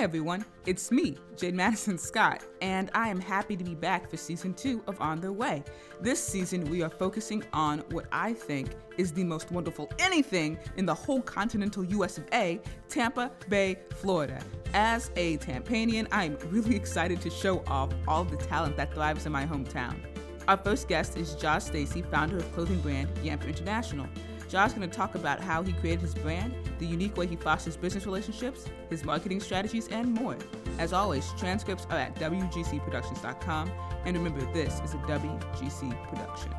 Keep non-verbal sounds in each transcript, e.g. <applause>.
everyone, it's me, Jade Madison Scott, and I am happy to be back for season two of On the Way. This season, we are focusing on what I think is the most wonderful anything in the whole continental US of A, Tampa Bay, Florida. As a Tampanian, I am really <laughs> excited to show off all the talent that thrives in my hometown. Our first guest is Josh Stacy, founder of clothing brand Yampa International. Josh's going to talk about how he created his brand, the unique way he fosters business relationships, his marketing strategies, and more. As always, transcripts are at WGCProductions.com, and remember, this is a WGC production.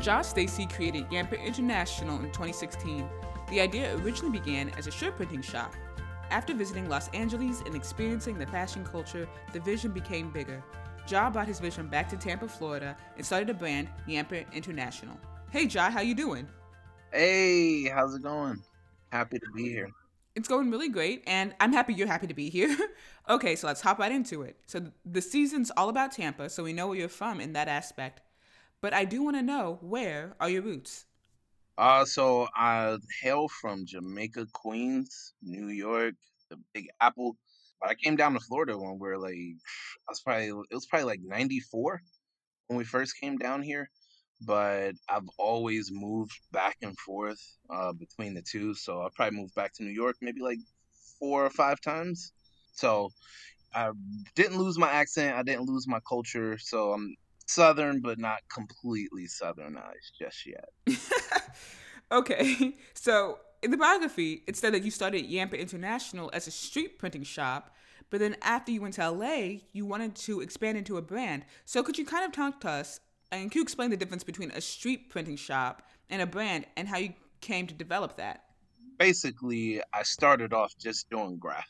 Josh Stacy created Yampa International in 2016. The idea originally began as a shirt printing shop. After visiting Los Angeles and experiencing the fashion culture, the vision became bigger. Ja brought his vision back to Tampa, Florida, and started a brand, Yampa International. Hey, Ja, how you doing? Hey, how's it going? Happy to be here. It's going really great, and I'm happy you're happy to be here. <laughs> okay, so let's hop right into it. So the season's all about Tampa, so we know where you're from in that aspect. But I do want to know where are your roots? Uh, so I hail from Jamaica, Queens, New York, the Big Apple. But I came down to Florida when we were like, I was probably it was probably like '94 when we first came down here. But I've always moved back and forth uh, between the two, so I probably moved back to New York maybe like four or five times. So I didn't lose my accent. I didn't lose my culture. So I'm southern, but not completely southernized just yet. <laughs> okay, <laughs> so in the biography, it said that you started Yampa International as a street printing shop, but then after you went to LA, you wanted to expand into a brand. So could you kind of talk to us and you explain the difference between a street printing shop and a brand and how you came to develop that? Basically, I started off just doing graphics.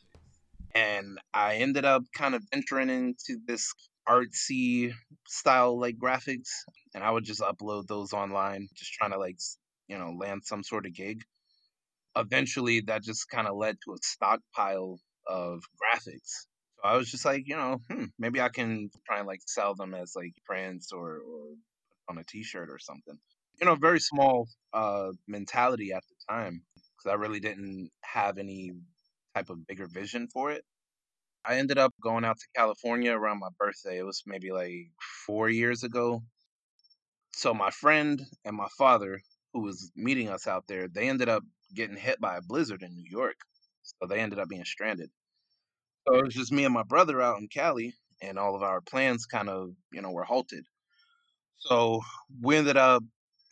And I ended up kind of entering into this artsy style like graphics and I would just upload those online, just trying to like, you know, land some sort of gig eventually that just kind of led to a stockpile of graphics. So I was just like, you know, hmm, maybe I can try and like sell them as like prints or, or on a t-shirt or something. You know, very small uh mentality at the time because I really didn't have any type of bigger vision for it. I ended up going out to California around my birthday. It was maybe like 4 years ago. So my friend and my father who was meeting us out there, they ended up getting hit by a blizzard in New York. So they ended up being stranded. So it was just me and my brother out in Cali, and all of our plans kind of, you know, were halted. So we ended up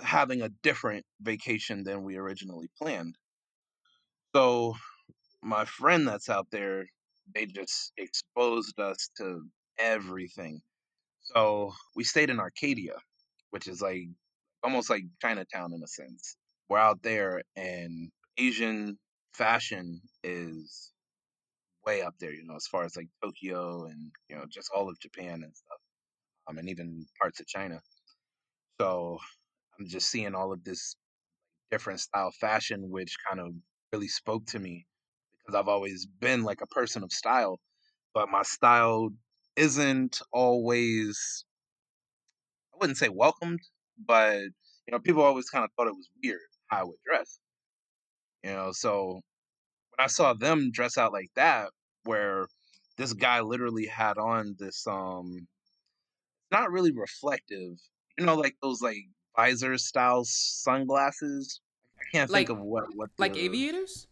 having a different vacation than we originally planned. So my friend that's out there, they just exposed us to everything. So we stayed in Arcadia, which is like almost like Chinatown in a sense we're out there and Asian fashion is way up there, you know, as far as like Tokyo and, you know, just all of Japan and stuff. Um, and even parts of China. So I'm just seeing all of this different style fashion, which kind of really spoke to me because I've always been like a person of style, but my style isn't always, I wouldn't say welcomed, but you know, people always kind of thought it was weird how I would dress. You know, so when I saw them dress out like that, where this guy literally had on this um not really reflective, you know, like those like visor style sunglasses. I can't like, think of what what the, like aviators.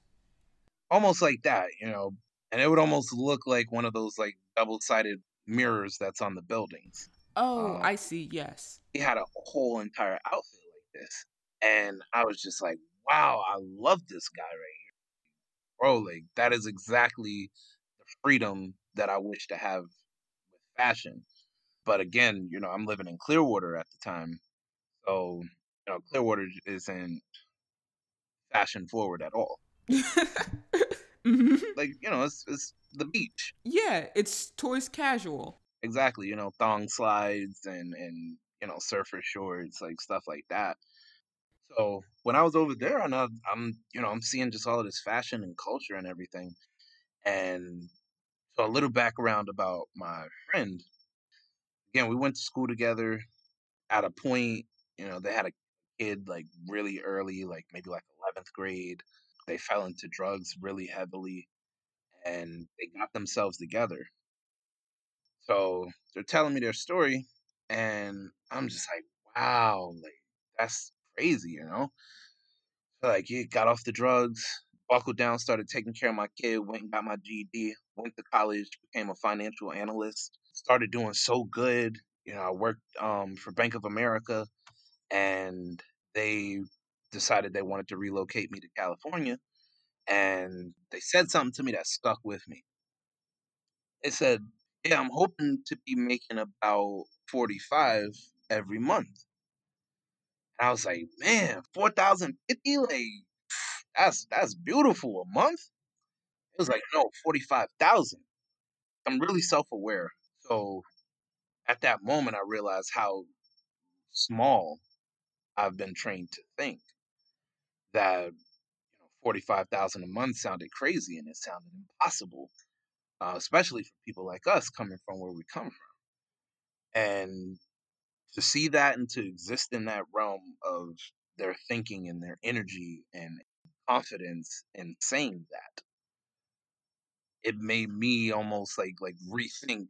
Almost like that, you know, and it would almost look like one of those like double sided mirrors that's on the buildings. Oh, um, I see. Yes, he had a whole entire outfit like this, and I was just like, wow, I love this guy right here. Bro, like that is exactly the freedom that I wish to have with fashion. But again, you know, I'm living in Clearwater at the time. So, you know, Clearwater isn't fashion forward at all. <laughs> mm-hmm. Like, you know, it's, it's the beach. Yeah, it's toys casual. Exactly, you know, thong slides and and you know, surfer shorts, like stuff like that. So when I was over there, and I'm, I'm, you know, I'm seeing just all of this fashion and culture and everything. And so a little background about my friend. Again, we went to school together. At a point, you know, they had a kid like really early, like maybe like 11th grade. They fell into drugs really heavily and they got themselves together. So they're telling me their story, and I'm just like, wow, like that's crazy, you know? Like, he got off the drugs, buckled down, started taking care of my kid, went and got my GED, went to college, became a financial analyst, started doing so good. You know, I worked um, for Bank of America, and they decided they wanted to relocate me to California. And they said something to me that stuck with me. They said, Yeah, I'm hoping to be making about 45 every month. And I was like, man, 4,050? Like, that's that's beautiful. A month? It was like, no, 45,000. I'm really self aware. So at that moment, I realized how small I've been trained to think that you know 45,000 a month sounded crazy and it sounded impossible, uh, especially for people like us coming from where we come from. And to see that and to exist in that realm of their thinking and their energy and confidence in saying that it made me almost like like rethink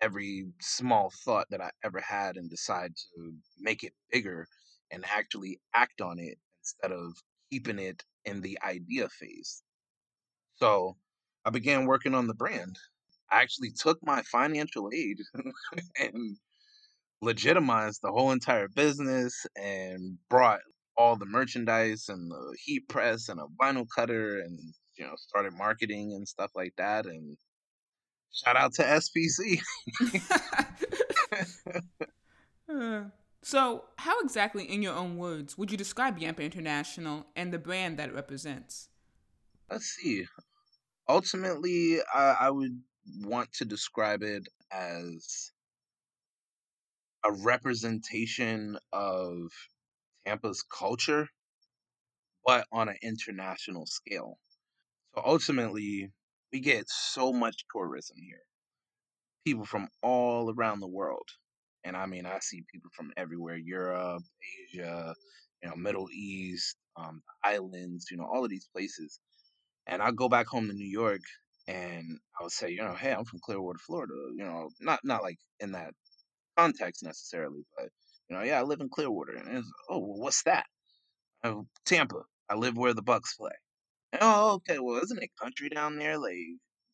every small thought that I ever had and decide to make it bigger and actually act on it instead of keeping it in the idea phase. So I began working on the brand. I actually took my financial aid <laughs> and legitimized the whole entire business and brought all the merchandise and the heat press and a vinyl cutter and you know started marketing and stuff like that and shout out to SPC. <laughs> Uh, so, how exactly, in your own words, would you describe Yampa International and the brand that it represents? Let's see. Ultimately, I, I would want to describe it as a representation of Tampa's culture, but on an international scale. So ultimately, we get so much tourism here. People from all around the world. And I mean, I see people from everywhere Europe, Asia, you know, Middle East, um, islands, you know, all of these places. And I go back home to New York and I would say, you know, hey, I'm from Clearwater, Florida. You know, not not like in that context necessarily, but you know, yeah, I live in Clearwater. And it's, oh, well, what's that? Oh, Tampa. I live where the Bucks play. And, oh, okay. Well, isn't it country down there? Like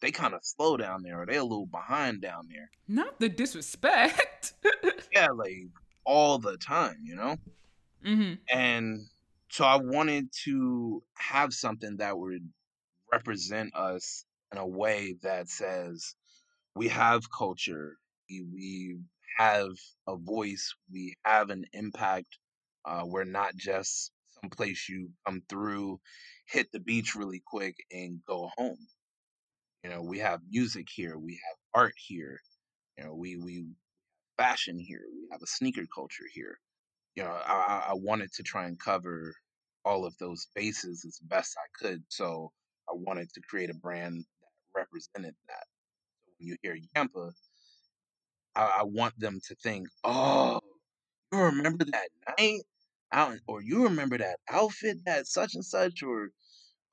they kind of slow down there, or they a little behind down there. Not the disrespect. <laughs> yeah, like all the time, you know. Mm-hmm. And so I wanted to have something that would represent us in a way that says we have culture, we have a voice, we have an impact. Uh, we're not just some place you come through, hit the beach really quick, and go home. You know, we have music here, we have art here, you know, we we fashion here, we have a sneaker culture here. You know, I, I wanted to try and cover all of those bases as best I could. So I wanted to create a brand that represented that. So when you hear Yampa, I, I want them to think, oh, you remember that night? Out, or you remember that outfit that such and such, or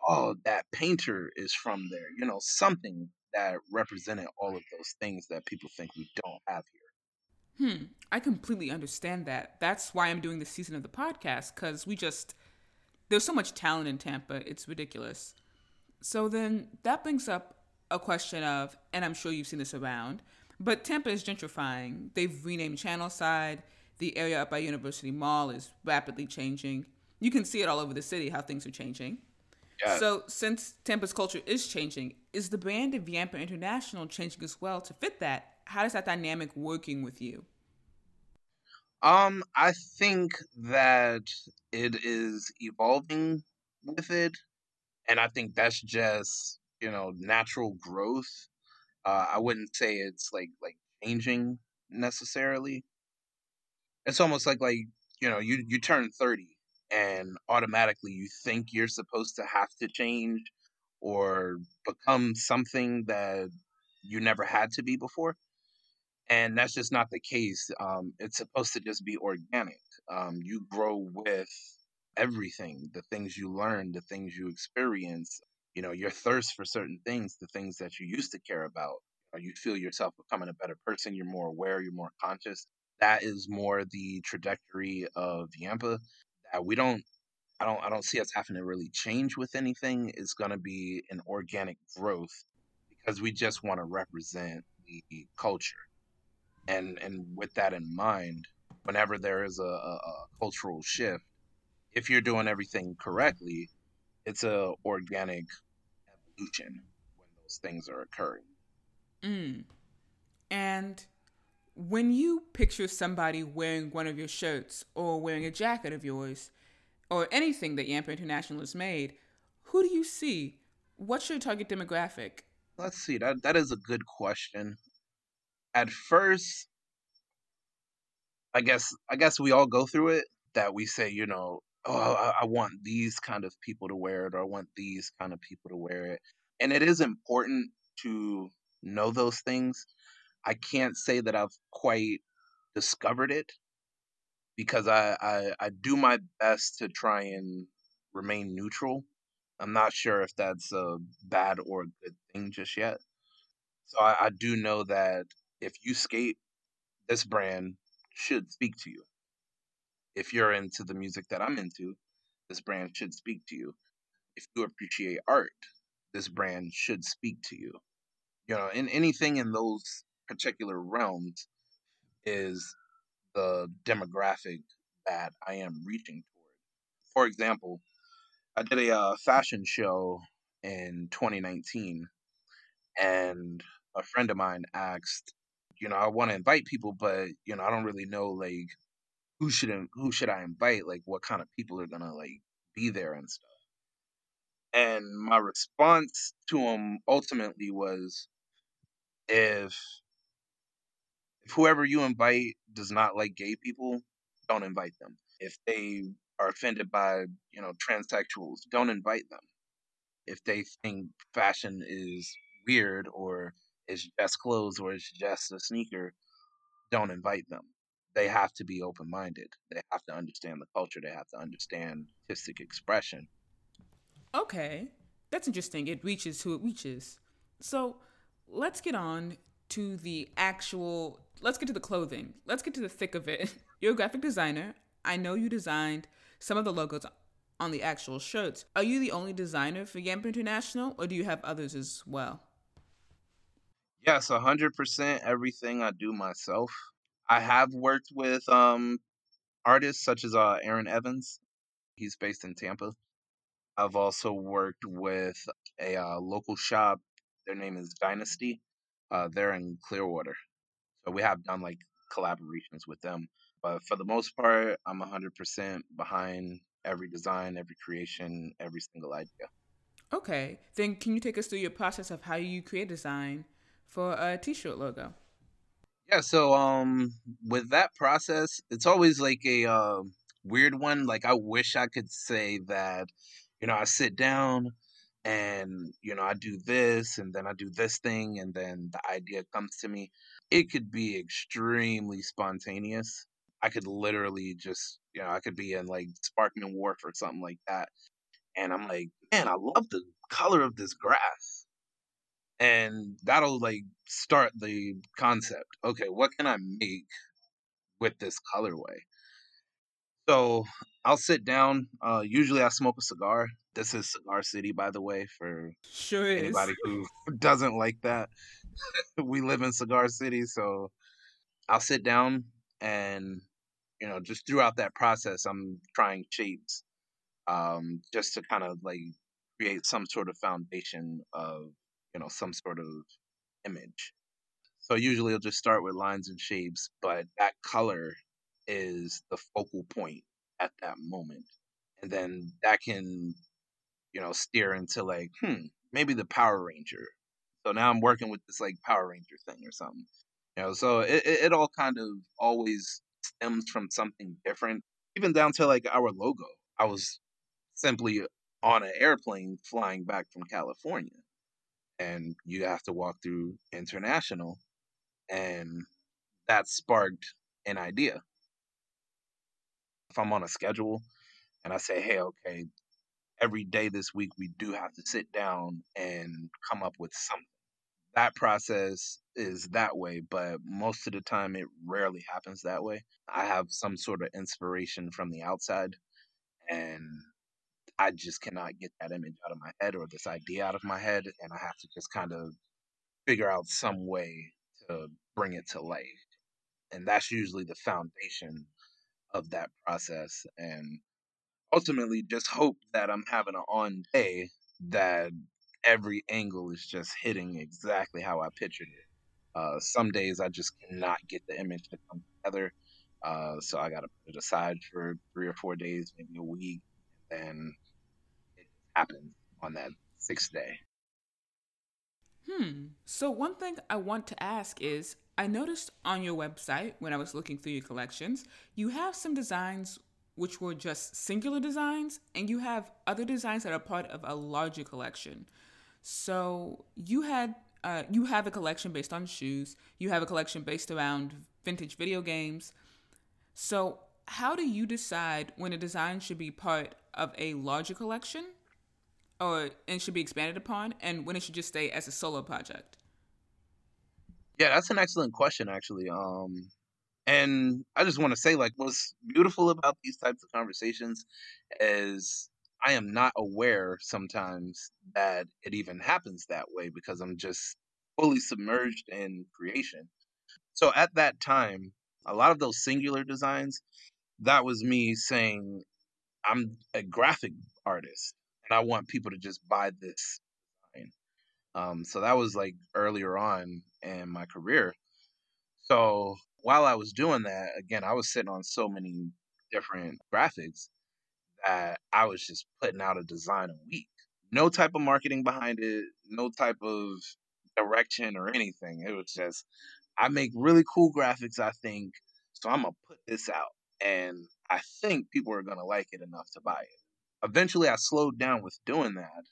oh, that painter is from there. You know, something that represented all of those things that people think we don't have here. Hmm. I completely understand that. That's why I'm doing this season of the podcast because we just there's so much talent in Tampa. It's ridiculous. So then that brings up a question of, and I'm sure you've seen this around, but Tampa is gentrifying. They've renamed Channelside. The area up by University Mall is rapidly changing. You can see it all over the city how things are changing. Yeah. So, since Tampa's culture is changing, is the brand of Yampa International changing as well to fit that? How is that dynamic working with you? Um, I think that it is evolving with it, and I think that's just you know natural growth. Uh, I wouldn't say it's like like changing necessarily. It's almost like like you know you you turn thirty and automatically you think you're supposed to have to change or become something that you never had to be before. And that's just not the case. Um, it's supposed to just be organic. Um, you grow with everything, the things you learn, the things you experience, you know, your thirst for certain things, the things that you used to care about. Uh, you feel yourself becoming a better person, you're more aware, you're more conscious. That is more the trajectory of Yampa. That we don't I don't I don't see us having to really change with anything. It's gonna be an organic growth because we just want to represent the culture. And and with that in mind, whenever there is a, a, a cultural shift, if you're doing everything correctly, it's a organic evolution when those things are occurring. Mm. And when you picture somebody wearing one of your shirts or wearing a jacket of yours or anything that Yampa International has made, who do you see? What's your target demographic? Let's see. That that is a good question. At first, I guess I guess we all go through it that we say, you know, oh, I, I want these kind of people to wear it, or I want these kind of people to wear it. And it is important to know those things. I can't say that I've quite discovered it because I, I, I do my best to try and remain neutral. I'm not sure if that's a bad or a good thing just yet. So I, I do know that if you skate, this brand should speak to you if you're into the music that I'm into, this brand should speak to you. If you appreciate art, this brand should speak to you. You know, in anything in those particular realms is the demographic that I am reaching toward. For example, I did a uh, fashion show in 2019, and a friend of mine asked, you know, I want to invite people, but you know, I don't really know like who should who should I invite? Like, what kind of people are gonna like be there and stuff. And my response to him ultimately was, if if whoever you invite does not like gay people, don't invite them. If they are offended by you know transsexuals, don't invite them. If they think fashion is weird or it's just clothes or it's just a sneaker, don't invite them they have to be open minded. They have to understand the culture. They have to understand artistic expression. Okay, that's interesting. It reaches who it reaches. So let's get on to the actual. Let's get to the clothing. Let's get to the thick of it. <laughs> You're a graphic designer. I know you designed some of the logos on the actual shirts. Are you the only designer for Yampa International, or do you have others as well? Yes, 100% everything I do myself. I have worked with um, artists such as uh, Aaron Evans. He's based in Tampa. I've also worked with a uh, local shop. Their name is Dynasty. Uh, they're in Clearwater. So we have done like collaborations with them. But for the most part, I'm 100% behind every design, every creation, every single idea. Okay. Then can you take us through your process of how you create design for a t shirt logo? Yeah, so um with that process, it's always like a uh, weird one. Like I wish I could say that, you know, I sit down and you know I do this and then I do this thing and then the idea comes to me. It could be extremely spontaneous. I could literally just, you know, I could be in like Sparkman Wharf or something like that. And I'm like, man, I love the color of this grass and that'll like start the concept. Okay, what can I make with this colorway? So I'll sit down. Uh, usually I smoke a cigar. This is Cigar City, by the way, for sure anybody who <laughs> doesn't like that. <laughs> we live in Cigar City, so I'll sit down and you know just throughout that process, I'm trying shapes, um, just to kind of like create some sort of foundation of you know some sort of image. So usually it'll just start with lines and shapes, but that color is the focal point at that moment. And then that can, you know, steer into like, hmm, maybe the Power Ranger. So now I'm working with this like Power Ranger thing or something. You know, so it, it, it all kind of always stems from something different, even down to like our logo. I was simply on an airplane flying back from California and you have to walk through international and that sparked an idea if I'm on a schedule and I say, hey, okay, every day this week we do have to sit down and come up with something. That process is that way, but most of the time it rarely happens that way. I have some sort of inspiration from the outside and I just cannot get that image out of my head or this idea out of my head and I have to just kind of figure out some way to bring it to life. And that's usually the foundation of that process. And ultimately, just hope that I'm having an on day that every angle is just hitting exactly how I pictured it. Uh, some days I just cannot get the image to come together. Uh, so I got to put it aside for three or four days, maybe a week, and happens on that sixth day. Hmm. So, one thing I want to ask is I noticed on your website when I was looking through your collections, you have some designs which were just singular designs, and you have other designs that are part of a larger collection. So, you had uh, you have a collection based on shoes. You have a collection based around vintage video games. So, how do you decide when a design should be part of a larger collection or and should be expanded upon, and when it should just stay as a solo project? Yeah, that's an excellent question, actually. Um, and I just want to say, like, what's beautiful about these types of conversations is I am not aware sometimes that it even happens that way because I'm just fully submerged in creation. So at that time, a lot of those singular designs, that was me saying, I'm a graphic artist and I want people to just buy this. Um, so that was like earlier on in my career. So while I was doing that, again, I was sitting on so many different graphics that I was just putting out a design a week. No type of marketing behind it, no type of direction or anything. It was just, I make really cool graphics, I think, so I'm going to put this out. And I think people are going to like it enough to buy it eventually I slowed down with doing that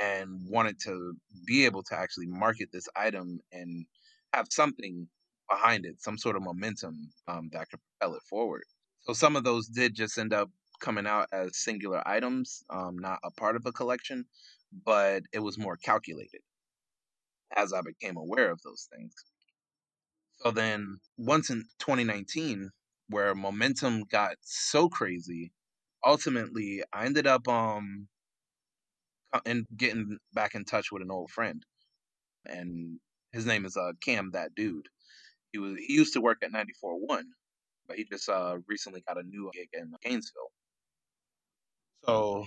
and wanted to be able to actually market this item and have something behind it, some sort of momentum um, that could propel it forward. So some of those did just end up coming out as singular items, um, not a part of a collection, but it was more calculated as I became aware of those things. So then, once in 2019, where momentum got so crazy ultimately, I ended up um and getting back in touch with an old friend, and his name is uh Cam. That dude, he was he used to work at ninety four one, but he just uh recently got a new gig in Gainesville. So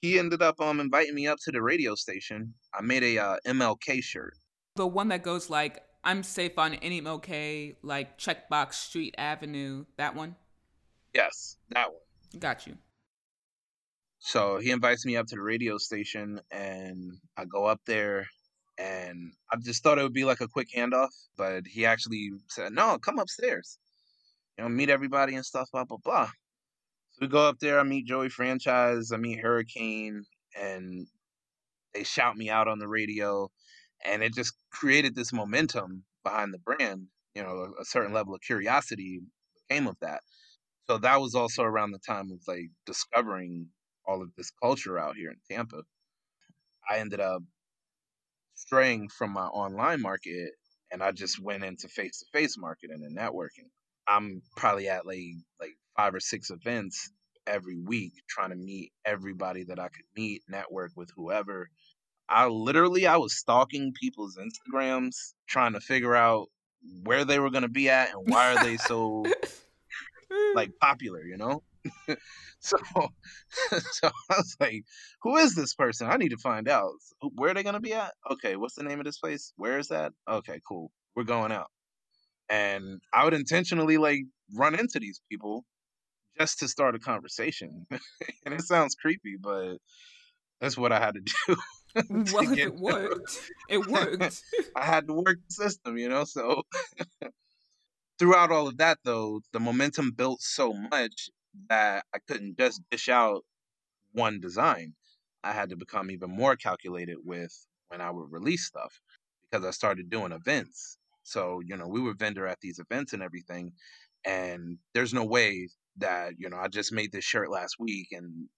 he ended up um inviting me up to the radio station. I made a uh, MLK shirt. The one that goes like I'm safe on any MLK, like checkbox Street Avenue. That one. Yes, that one. Got you. So he invites me up to the radio station, and I go up there, and I just thought it would be like a quick handoff, but he actually said, "No, come upstairs, you know, meet everybody and stuff, blah blah blah." So we go up there. I meet Joey Franchise. I meet Hurricane, and they shout me out on the radio, and it just created this momentum behind the brand. You know, a certain level of curiosity came of that so that was also around the time of like discovering all of this culture out here in Tampa. I ended up straying from my online market and I just went into face to face marketing and networking. I'm probably at like like five or six events every week trying to meet everybody that I could meet, network with whoever. I literally I was stalking people's Instagrams trying to figure out where they were going to be at and why are they so <laughs> like popular, you know? <laughs> so <laughs> so I was like, who is this person? I need to find out. Where are they gonna be at? Okay, what's the name of this place? Where is that? Okay, cool. We're going out. And I would intentionally like run into these people just to start a conversation. <laughs> and it sounds creepy, but that's what I had to do. to well, it worked, it worked. I had to work the system, you know. So throughout all of that, though, the momentum built so much that I couldn't just dish out one design. I had to become even more calculated with when I would release stuff because I started doing events. So, you know, we were vendor at these events and everything. And there's no way that you know I just made this shirt last week and I'm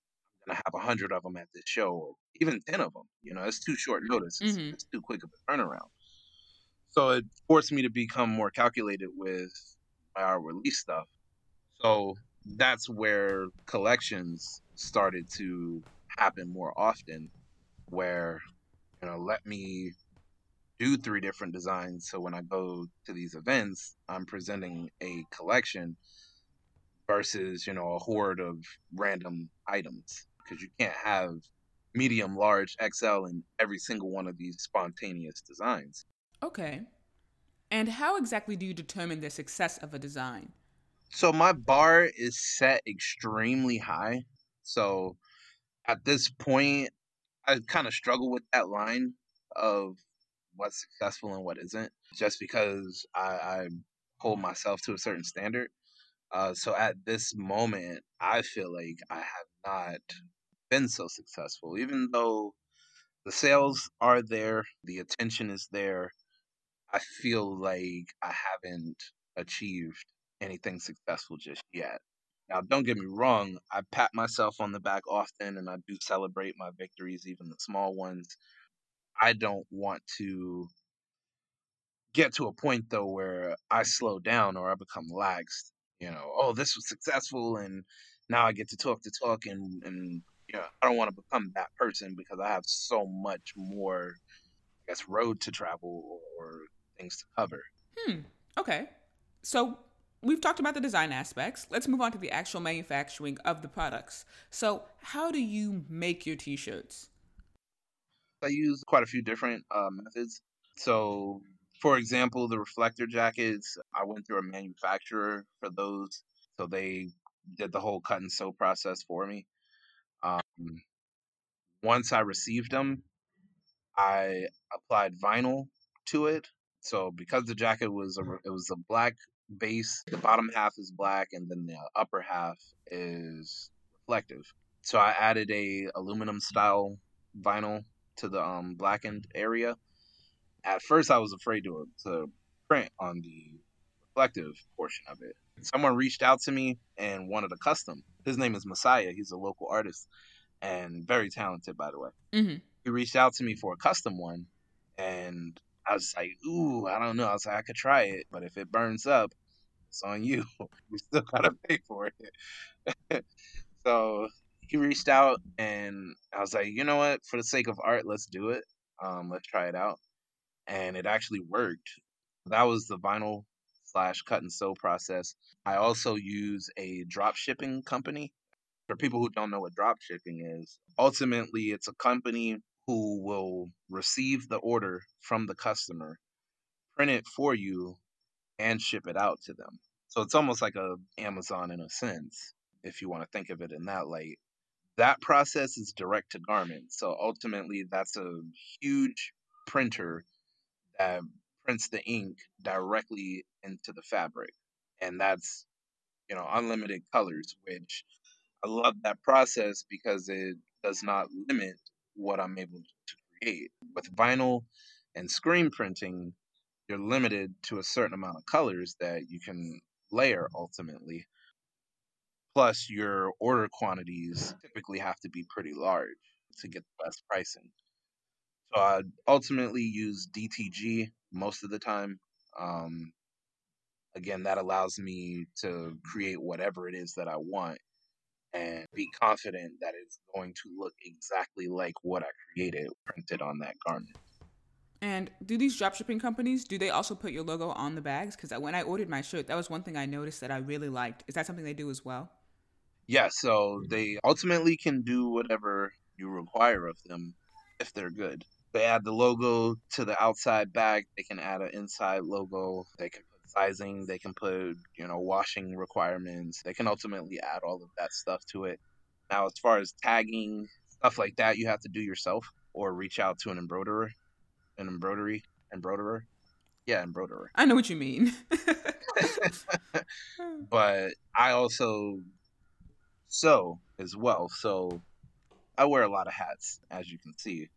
gonna have a hundred of them at this show, or even ten of them. You know, it's too short notice. It's, Mhm. it's too quick of a turnaround. So it forced me to become more calculated with our release stuff. So that's where collections started to happen more often, where you know let me do three different designs. So when I go to these events, I'm presenting a collection versus, you know, a horde of random items because you can't have medium, large, XL in every single one of these spontaneous designs. Okay. And how exactly do you determine the success of a design? So my bar is set extremely high. So at this point, I kind of struggle with that line of what's successful and what isn't, just because I, I hold myself to a certain standard. Uh, so at this moment, I feel like I have not been so successful, even though the sales are there, the attention is there. I feel like I haven't achieved anything successful just yet. Now, don't get me wrong, I pat myself on the back often and I do celebrate my victories, even the small ones. I don't want to get to a point though where I slow down or I become lax. You know, oh, this was successful and now I get to talk to talk and and you know, I don't want to become that person because I have so much more I guess road to travel or things to cover. Hmm. Okay. So we've talked about the design aspects. Let's move on to the actual manufacturing of the products. So, how do you make your t shirts? I use quite a few different uh, methods. So, for example, the reflector jackets, I went through a manufacturer for those. So they did the whole cut and sew process for me. Um, once I received them, I applied vinyl to it. So because the jacket was a, it was a black base, the bottom half is black, and then the upper half is reflective. So I added a aluminum style vinyl to the um, blackened area. At first, I was afraid to to print on the reflective portion of it. Someone reached out to me and wanted a custom. His name is Messiah. He's a local artist and very talented, by the way. Mm-hmm. He reached out to me for a custom one, and I was like, "Ooh, I don't know." I was like, "I could try it, but if it burns up, it's on you. <laughs> you still gotta <laughs> pay for it." <laughs> so he reached out, and I was like, "You know what? For the sake of art, let's do it. Um, let's try it out." And it actually worked. That was the vinyl slash cut and sew process. I also use a drop shipping company. For people who don't know what drop shipping is, ultimately it's a company who will receive the order from the customer, print it for you, and ship it out to them. So it's almost like a Amazon in a sense, if you want to think of it in that light. That process is direct to garment. So ultimately that's a huge printer that prints the ink directly into the fabric. And that's, you know, unlimited colors, which I love that process because it does not limit what I'm able to create. With vinyl and screen printing, you're limited to a certain amount of colors that you can layer ultimately. Plus, your order quantities typically have to be pretty large to get the best pricing. So I ultimately use DTG most of the time. Um, again, that allows me to create whatever it is that I want and be confident that it's going to look exactly like what I created printed on that garment. And do these dropshipping companies do they also put your logo on the bags? Because when I ordered my shirt, that was one thing I noticed that I really liked. Is that something they do as well? Yeah, so they ultimately can do whatever you require of them if they're good. They add the logo to the outside bag. They can add an inside logo. They can sizing. They can put, you know, washing requirements. They can ultimately add all of that stuff to it. Now, as far as tagging, stuff like that, you have to do yourself or reach out to an embroiderer, an embroidery, embroiderer. Yeah, embroiderer. I know what you mean. <laughs> <laughs> but I also sew as well. So I wear a lot of hats, as you can see.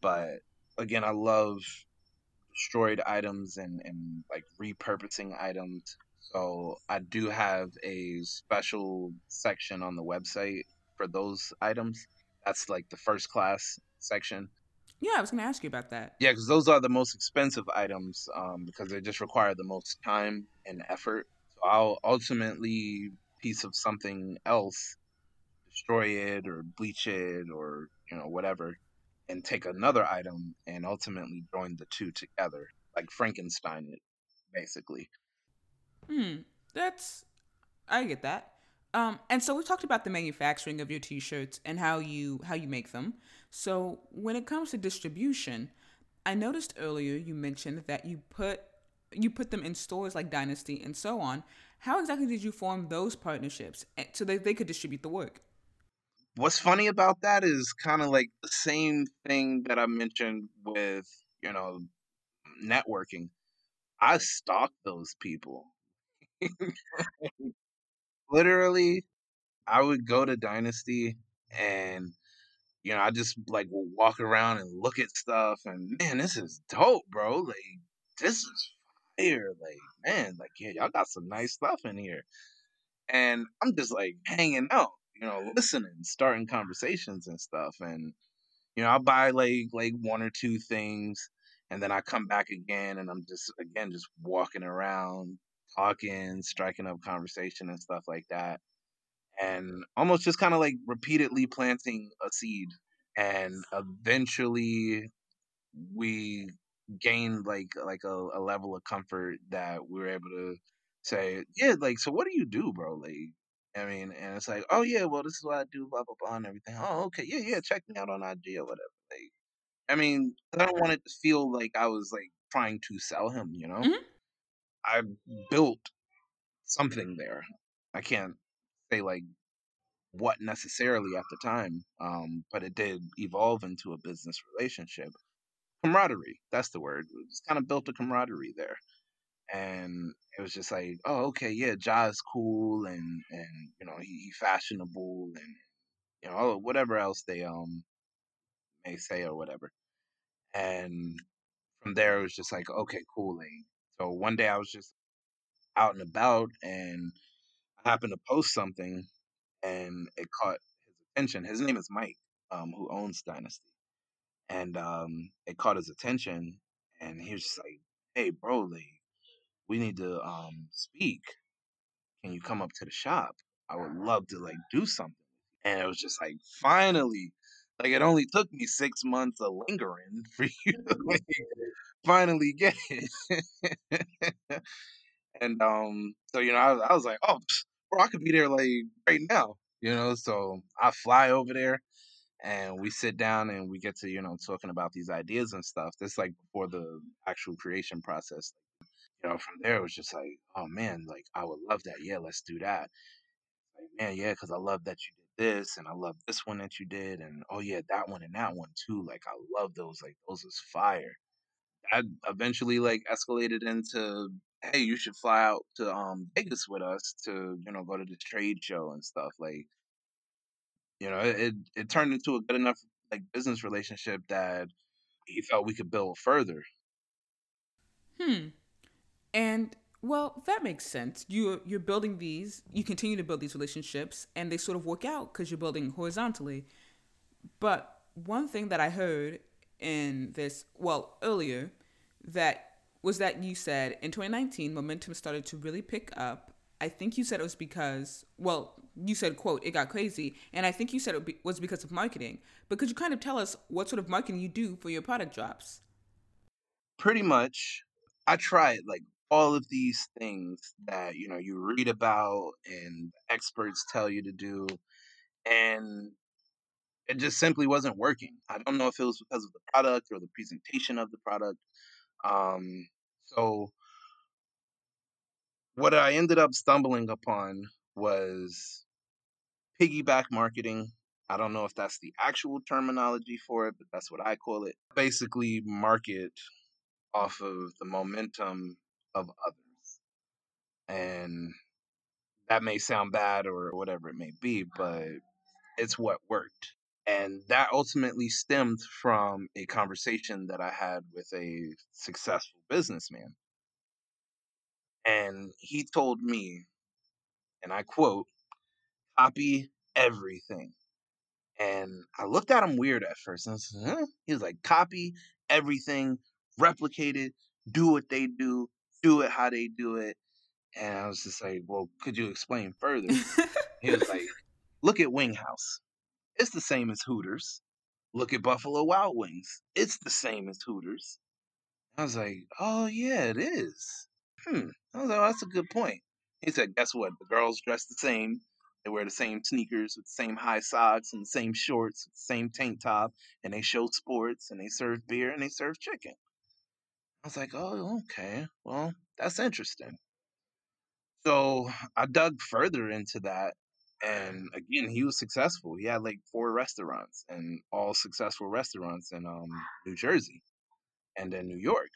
But again, I love destroyed items and, and like repurposing items. So I do have a special section on the website for those items. That's like the first class section. Yeah, I was going to ask you about that. Yeah, because those are the most expensive items um, because they just require the most time and effort. So I'll ultimately piece of something else, destroy it or bleach it or you know whatever, and take another item and ultimately join the two together, like Frankenstein it, basically. Hmm, that's I get that. Um, and so we talked about the manufacturing of your t-shirts and how you how you make them. So when it comes to distribution, I noticed earlier you mentioned that you put you put them in stores like Dynasty and so on. How exactly did you form those partnerships eh, so that they could distribute the work? What's funny about that is kind of like the same thing that I mentioned with, you know, networking. I stalk those people. <laughs> Literally, I would go to Dynasty and you know, I just like will walk around and look at stuff and man, this is dope, bro. Like this is fire. Like, man, like yeah, y'all got some nice stuff in here. And I'm just like hanging out, you know, listening, starting conversations and stuff. And, you know, I'll buy like like one or two things and then I come back again and I'm just again just walking around, talking, striking up conversation and stuff like that and almost just kind of like repeatedly planting a seed and eventually we gained like like a, a, level of comfort that we were able to say yeah like so what do you do bro like i mean and it's like oh yeah well this is what i do blah blah blah and everything oh okay yeah yeah check me out on ig or whatever like i mean i don't want it to feel like i was like trying to sell him you know mm-hmm. i built something there i can't say like what necessarily at the time, um, but it did evolve into a business relationship. Camaraderie, that's the word. Just kind of built a camaraderie there. And it was just like, oh, okay, yeah, Ja is cool and and you know, he, he fashionable and you know, whatever else they um may say or whatever. And from there it was just like, okay, cool. So one day I was just out and about and I happened to post something and it caught his attention. His name is Mike, um, who owns Dynasty, and um, it caught his attention, and he was just like, "Hey, bro, like, we need to um, speak. Can you come up to the shop? I would love to like do something." And it was just like, finally, like it only took me six months of lingering <laughs> for you to like, finally get it. <laughs> and um, so you know, I, I was like, oh. Bro, I could be there like right now, you know. So I fly over there and we sit down and we get to, you know, talking about these ideas and stuff. That's like before the actual creation process. You know, from there it was just like, oh man, like I would love that. Yeah, let's do that. Like, man, yeah, because I love that you did this and I love this one that you did and oh yeah, that one and that one too. Like I love those. Like those is fire. That eventually like escalated into hey, you should fly out to um Vegas with us to you know go to the trade show and stuff. Like, you know, it it turned into a good enough like business relationship that he felt we could build further. Hmm. And well, that makes sense. You you're building these. You continue to build these relationships, and they sort of work out because you're building horizontally. But one thing that I heard in this, well, earlier, that was that you said in 2019 momentum started to really pick up. I think you said it was because, well, you said, quote, it got crazy. And I think you said it was because of marketing. But could you kind of tell us what sort of marketing you do for your product drops? Pretty much. I try it like all of these things that, you know, you read about and experts tell you to do. And it just simply wasn't working. I don't know if it was because of the product or the presentation of the product. Um, so what I ended up stumbling upon was piggyback marketing. I don't know if that's the actual terminology for it, but that's what I call it. Basically, market off of the momentum of others. And that may sound bad or whatever it may be, but it's what worked. And that ultimately stemmed from a conversation that I had with a successful businessman. And he told me, and I quote, copy everything. And I looked at him weird at first. And was huh? He was like, copy everything, replicate it, do what they do, do it how they do it. And I was just like, well, could you explain further? he was like, <laughs> look at Wing House. It's the same as Hooters. Look at Buffalo Wild Wings. It's the same as Hooters. I was like, oh, yeah, it is. Hmm. I was like, oh, that's a good point. He said, guess what? The girls dress the same. They wear the same sneakers with the same high socks and the same shorts, with the same tank top, and they show sports and they serve beer and they serve chicken. I was like, oh, okay. Well, that's interesting. So I dug further into that. And again, he was successful. He had like four restaurants and all successful restaurants in um, New Jersey and in New York.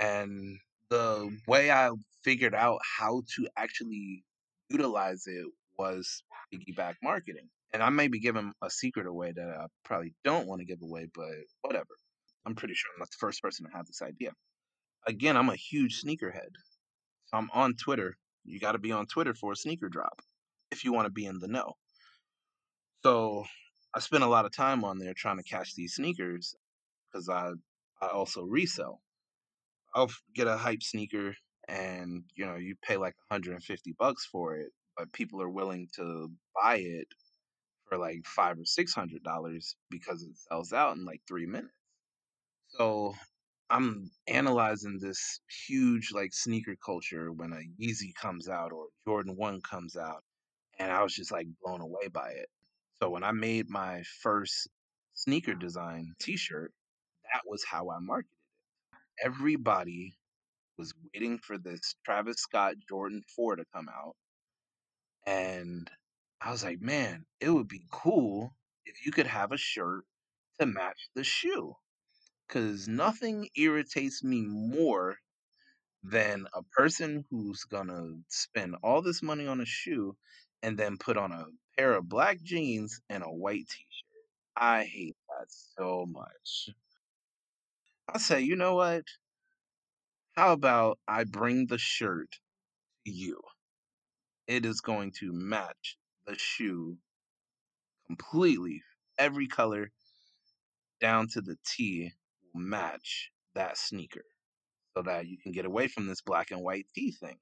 And the way I figured out how to actually utilize it was piggyback marketing. And I may be giving a secret away that I probably don't want to give away, but whatever. I'm pretty sure I'm not the first person to have this idea. Again, I'm a huge sneakerhead. So I'm on Twitter. You got to be on Twitter for a sneaker drop if you want to be in the know. So I spend a lot of time on there trying to catch these sneakers because I I also resell. I'll get a hype sneaker and you know you pay like 150 bucks for it, but people are willing to buy it for like five or six hundred dollars because it sells out in like three minutes. So I'm analyzing this huge like sneaker culture when a Yeezy comes out or Jordan 1 comes out and I was just like blown away by it. So when I made my first sneaker design t-shirt, that was how I marketed it. Everybody was waiting for this Travis Scott Jordan 4 to come out. And I was like, man, it would be cool if you could have a shirt to match the shoe. Because nothing irritates me more than a person who's gonna spend all this money on a shoe and then put on a pair of black jeans and a white t-shirt. I hate that so much. I say, you know what? How about I bring the shirt to you? It is going to match the shoe completely. Every color down to the T match that sneaker so that you can get away from this black and white T thing.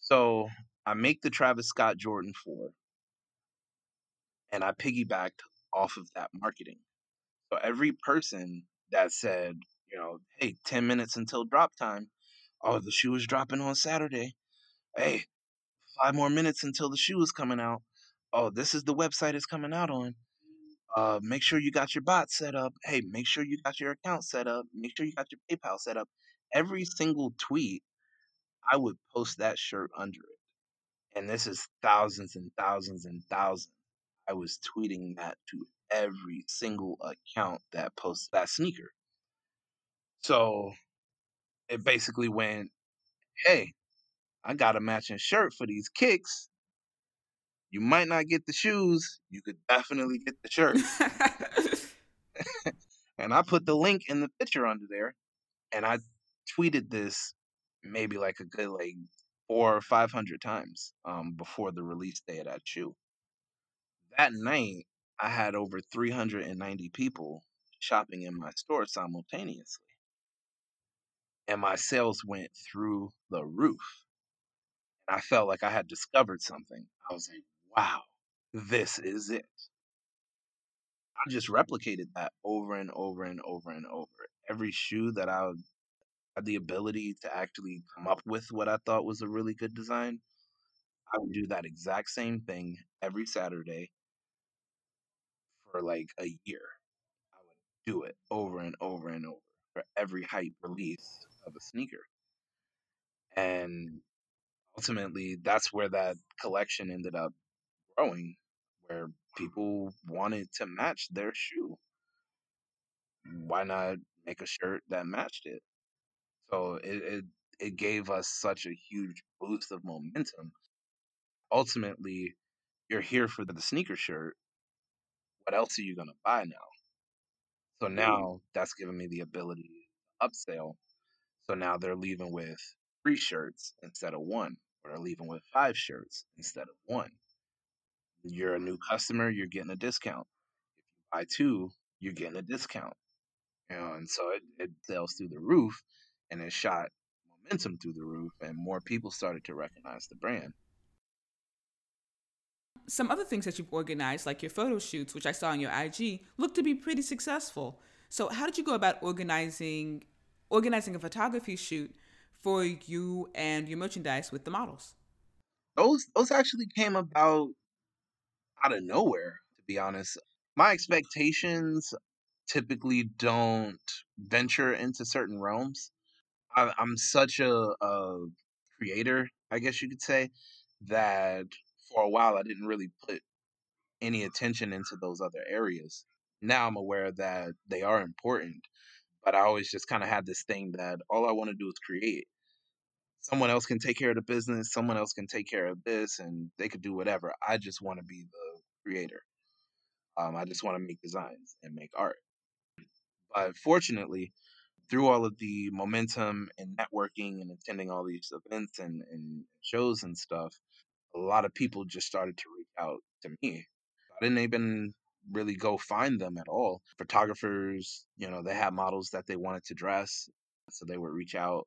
So I make the Travis Scott Jordan 4 and I piggybacked off of that marketing. So every person that said, you know, hey, 10 minutes until drop time. Oh, the shoe is dropping on Saturday. Hey, five more minutes until the shoe is coming out. Oh, this is the website it's coming out on. Uh, make sure you got your bot set up. Hey, make sure you got your account set up. Make sure you got your PayPal set up. Every single tweet, I would post that shirt under it. And this is thousands and thousands and thousands. I was tweeting that to every single account that posts that sneaker. So it basically went, hey, I got a matching shirt for these kicks. You might not get the shoes, you could definitely get the shirt. <laughs> and I put the link in the picture under there, and I tweeted this maybe like a good like four or five hundred times um, before the release day of that shoe. That night, I had over 390 people shopping in my store simultaneously. And my sales went through the roof. And I felt like I had discovered something. I was like, wow, this is it. I just replicated that over and over and over and over. Every shoe that I had the ability to actually come up with what I thought was a really good design, I would do that exact same thing every Saturday for like a year. I would do it over and over and over for every hype release of a sneaker. And ultimately, that's where that collection ended up growing, where people wanted to match their shoe. Why not make a shirt that matched it? So it, it, it gave us such a huge boost of momentum. Ultimately, you're here for the sneaker shirt. What else are you going to buy now? So now that's given me the ability to upsell. So now they're leaving with three shirts instead of one, or they're leaving with five shirts instead of one. You're a new customer, you're getting a discount. If you buy two, you're getting a discount. You know, and so it, it sells through the roof and it shot momentum through the roof and more people started to recognize the brand. Some other things that you've organized, like your photo shoots, which I saw on your IG, look to be pretty successful. So how did you go about organizing organizing a photography shoot for you and your merchandise with the models? Those those actually came about out of nowhere, to be honest. My expectations typically don't venture into certain realms. I, I'm such a, a creator, I guess you could say, that for a while I didn't really put any attention into those other areas. Now I'm aware that they are important, but I always just kind of had this thing that all I want to do is create. Someone else can take care of the business, someone else can take care of this, and they could do whatever. I just want to be the creator. Um, I just want to make designs and make art. But fortunately, through all of the momentum and networking and attending all these events and, and shows and stuff, a lot of people just started to reach out to me. I didn't even really go find them at all. Photographers, you know, they had models that they wanted to dress, so they would reach out.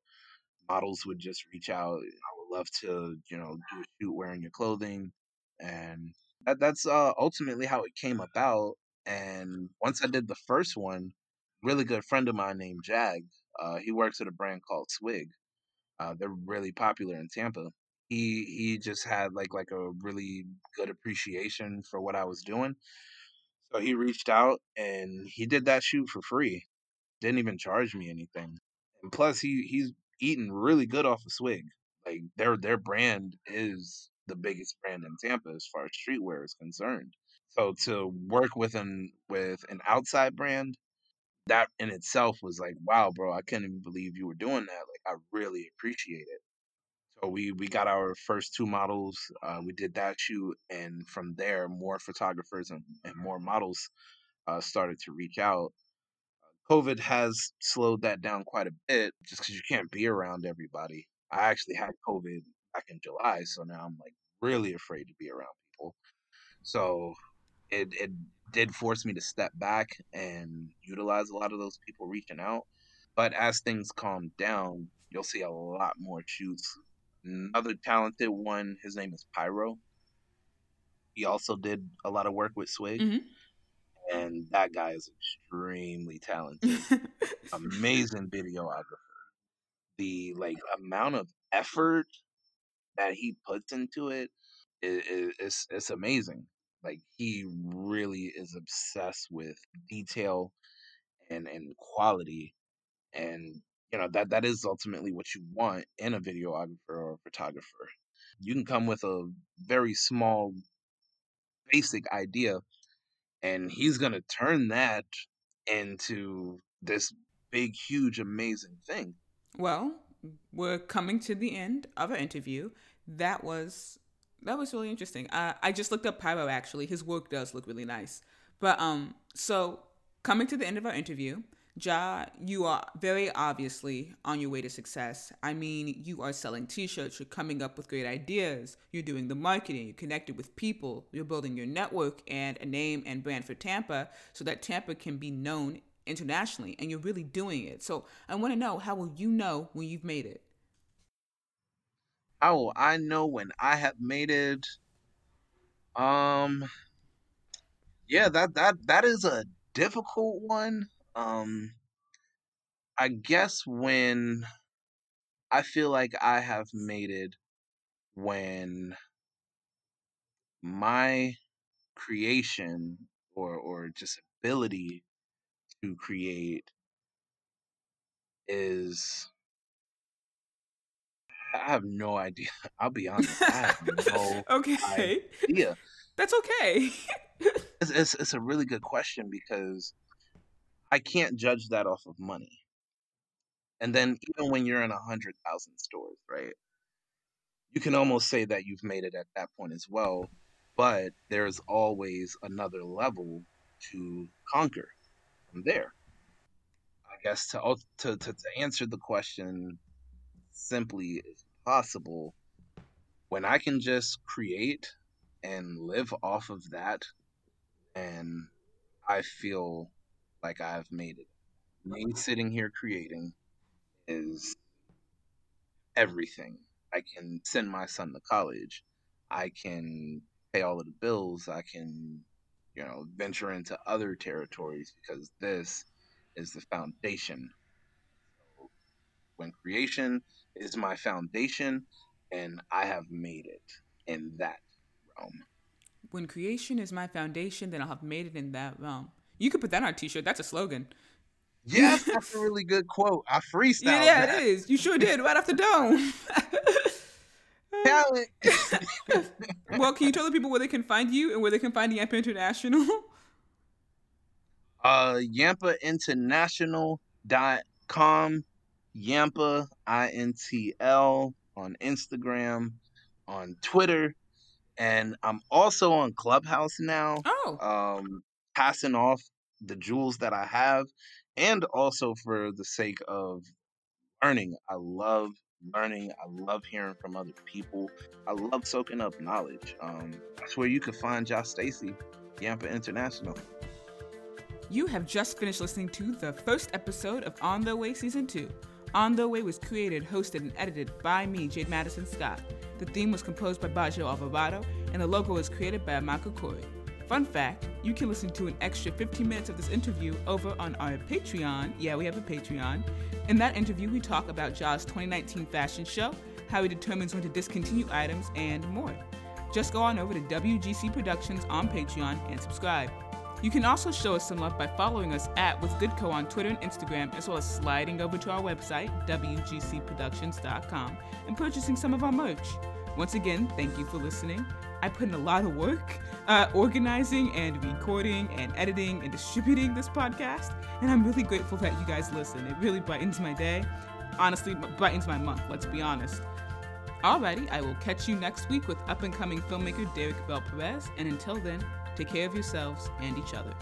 Models would just reach out. I would love to, you know, do a shoot wearing your clothing, and that, that's uh, ultimately how it came about. And once I did the first one, really good friend of mine named Jag, uh, he works at a brand called Swig. Uh, they're really popular in Tampa. He he just had like like a really good appreciation for what I was doing, so he reached out and he did that shoot for free. Didn't even charge me anything. And plus he he's eating really good off of Swig. Like their their brand is the biggest brand in Tampa as far as streetwear is concerned. So to work with an with an outside brand, that in itself was like, wow, bro, I couldn't even believe you were doing that. Like I really appreciate it. So we we got our first two models. Uh, we did that shoot, and from there, more photographers and, and more models uh, started to reach out. COVID has slowed that down quite a bit, just because you can't be around everybody. I actually had COVID back in July, so now I'm like really afraid to be around people. So it it did force me to step back and utilize a lot of those people reaching out. But as things calm down, you'll see a lot more shoots Another talented one, his name is Pyro. He also did a lot of work with Swig. Mm-hmm. And that guy is extremely <laughs> talented. Amazing videographer. The like amount of effort that he puts into it is it's amazing. Like he really is obsessed with detail and and quality and you know that that is ultimately what you want in a videographer or a photographer you can come with a very small basic idea and he's to turn that into this big huge amazing thing well we're coming to the end of our interview that was that was really interesting. Uh, i just looked up pyro actually. His work does look really nice. But um so coming to the end of our interview Ja, you are very obviously on your way to success. I mean, you are selling t shirts, you're coming up with great ideas, you're doing the marketing, you're connected with people, you're building your network and a name and brand for Tampa so that Tampa can be known internationally, and you're really doing it. So I want to know how will you know when you've made it? How will I know when I have made it? Um, yeah, that that that is a difficult one um, I guess when I feel like I have made it when my creation or or just ability to create is I have no idea. <laughs> I'll be honest. I have no <laughs> okay. idea. That's okay. <laughs> it's, it's, it's a really good question because I can't judge that off of money. And then even when you're in a hundred thousand stores, right? You can almost say that you've made it at that point as well, but there's always another level to conquer from there. I guess to to to, to answer the question simply is possible when I can just create and live off of that, and I feel like I've made it. Me sitting here creating is everything. I can send my son to college. I can pay all of the bills. I can, you know, venture into other territories because this is the foundation. So when creation is my foundation, and I have made it in that realm. When creation is my foundation, then I'll have made it in that realm. You could put that on a t-shirt. That's a slogan. Yes, that's a <laughs> really good quote. I freestyle. Yeah, yeah it is. You sure did right off the dome. <laughs> Talent. <laughs> well, can you tell the people where they can find you and where they can find Yampa International? Uh, YampaInternational.com. Yampa, I N T L, on Instagram, on Twitter, and I'm also on Clubhouse now. Oh. Um, passing off the jewels that I have, and also for the sake of learning. I love learning. I love hearing from other people. I love soaking up knowledge. Um, that's where you can find Josh Stacy, Yampa International. You have just finished listening to the first episode of On the Way Season 2. On the Way was created, hosted, and edited by me, Jade Madison Scott. The theme was composed by Baggio Alvarado, and the logo was created by Michael Corey. Fun fact you can listen to an extra 15 minutes of this interview over on our Patreon. Yeah, we have a Patreon. In that interview, we talk about Jaws' 2019 fashion show, how he determines when to discontinue items, and more. Just go on over to WGC Productions on Patreon and subscribe. You can also show us some love by following us at With Goodco on Twitter and Instagram, as well as sliding over to our website, WGCProductions.com, and purchasing some of our merch. Once again, thank you for listening. I put in a lot of work uh, organizing and recording and editing and distributing this podcast, and I'm really grateful that you guys listen. It really brightens my day. Honestly, brightens my month, let's be honest. Alrighty, I will catch you next week with up and coming filmmaker Derek Bell Perez, and until then, Take care of yourselves and each other.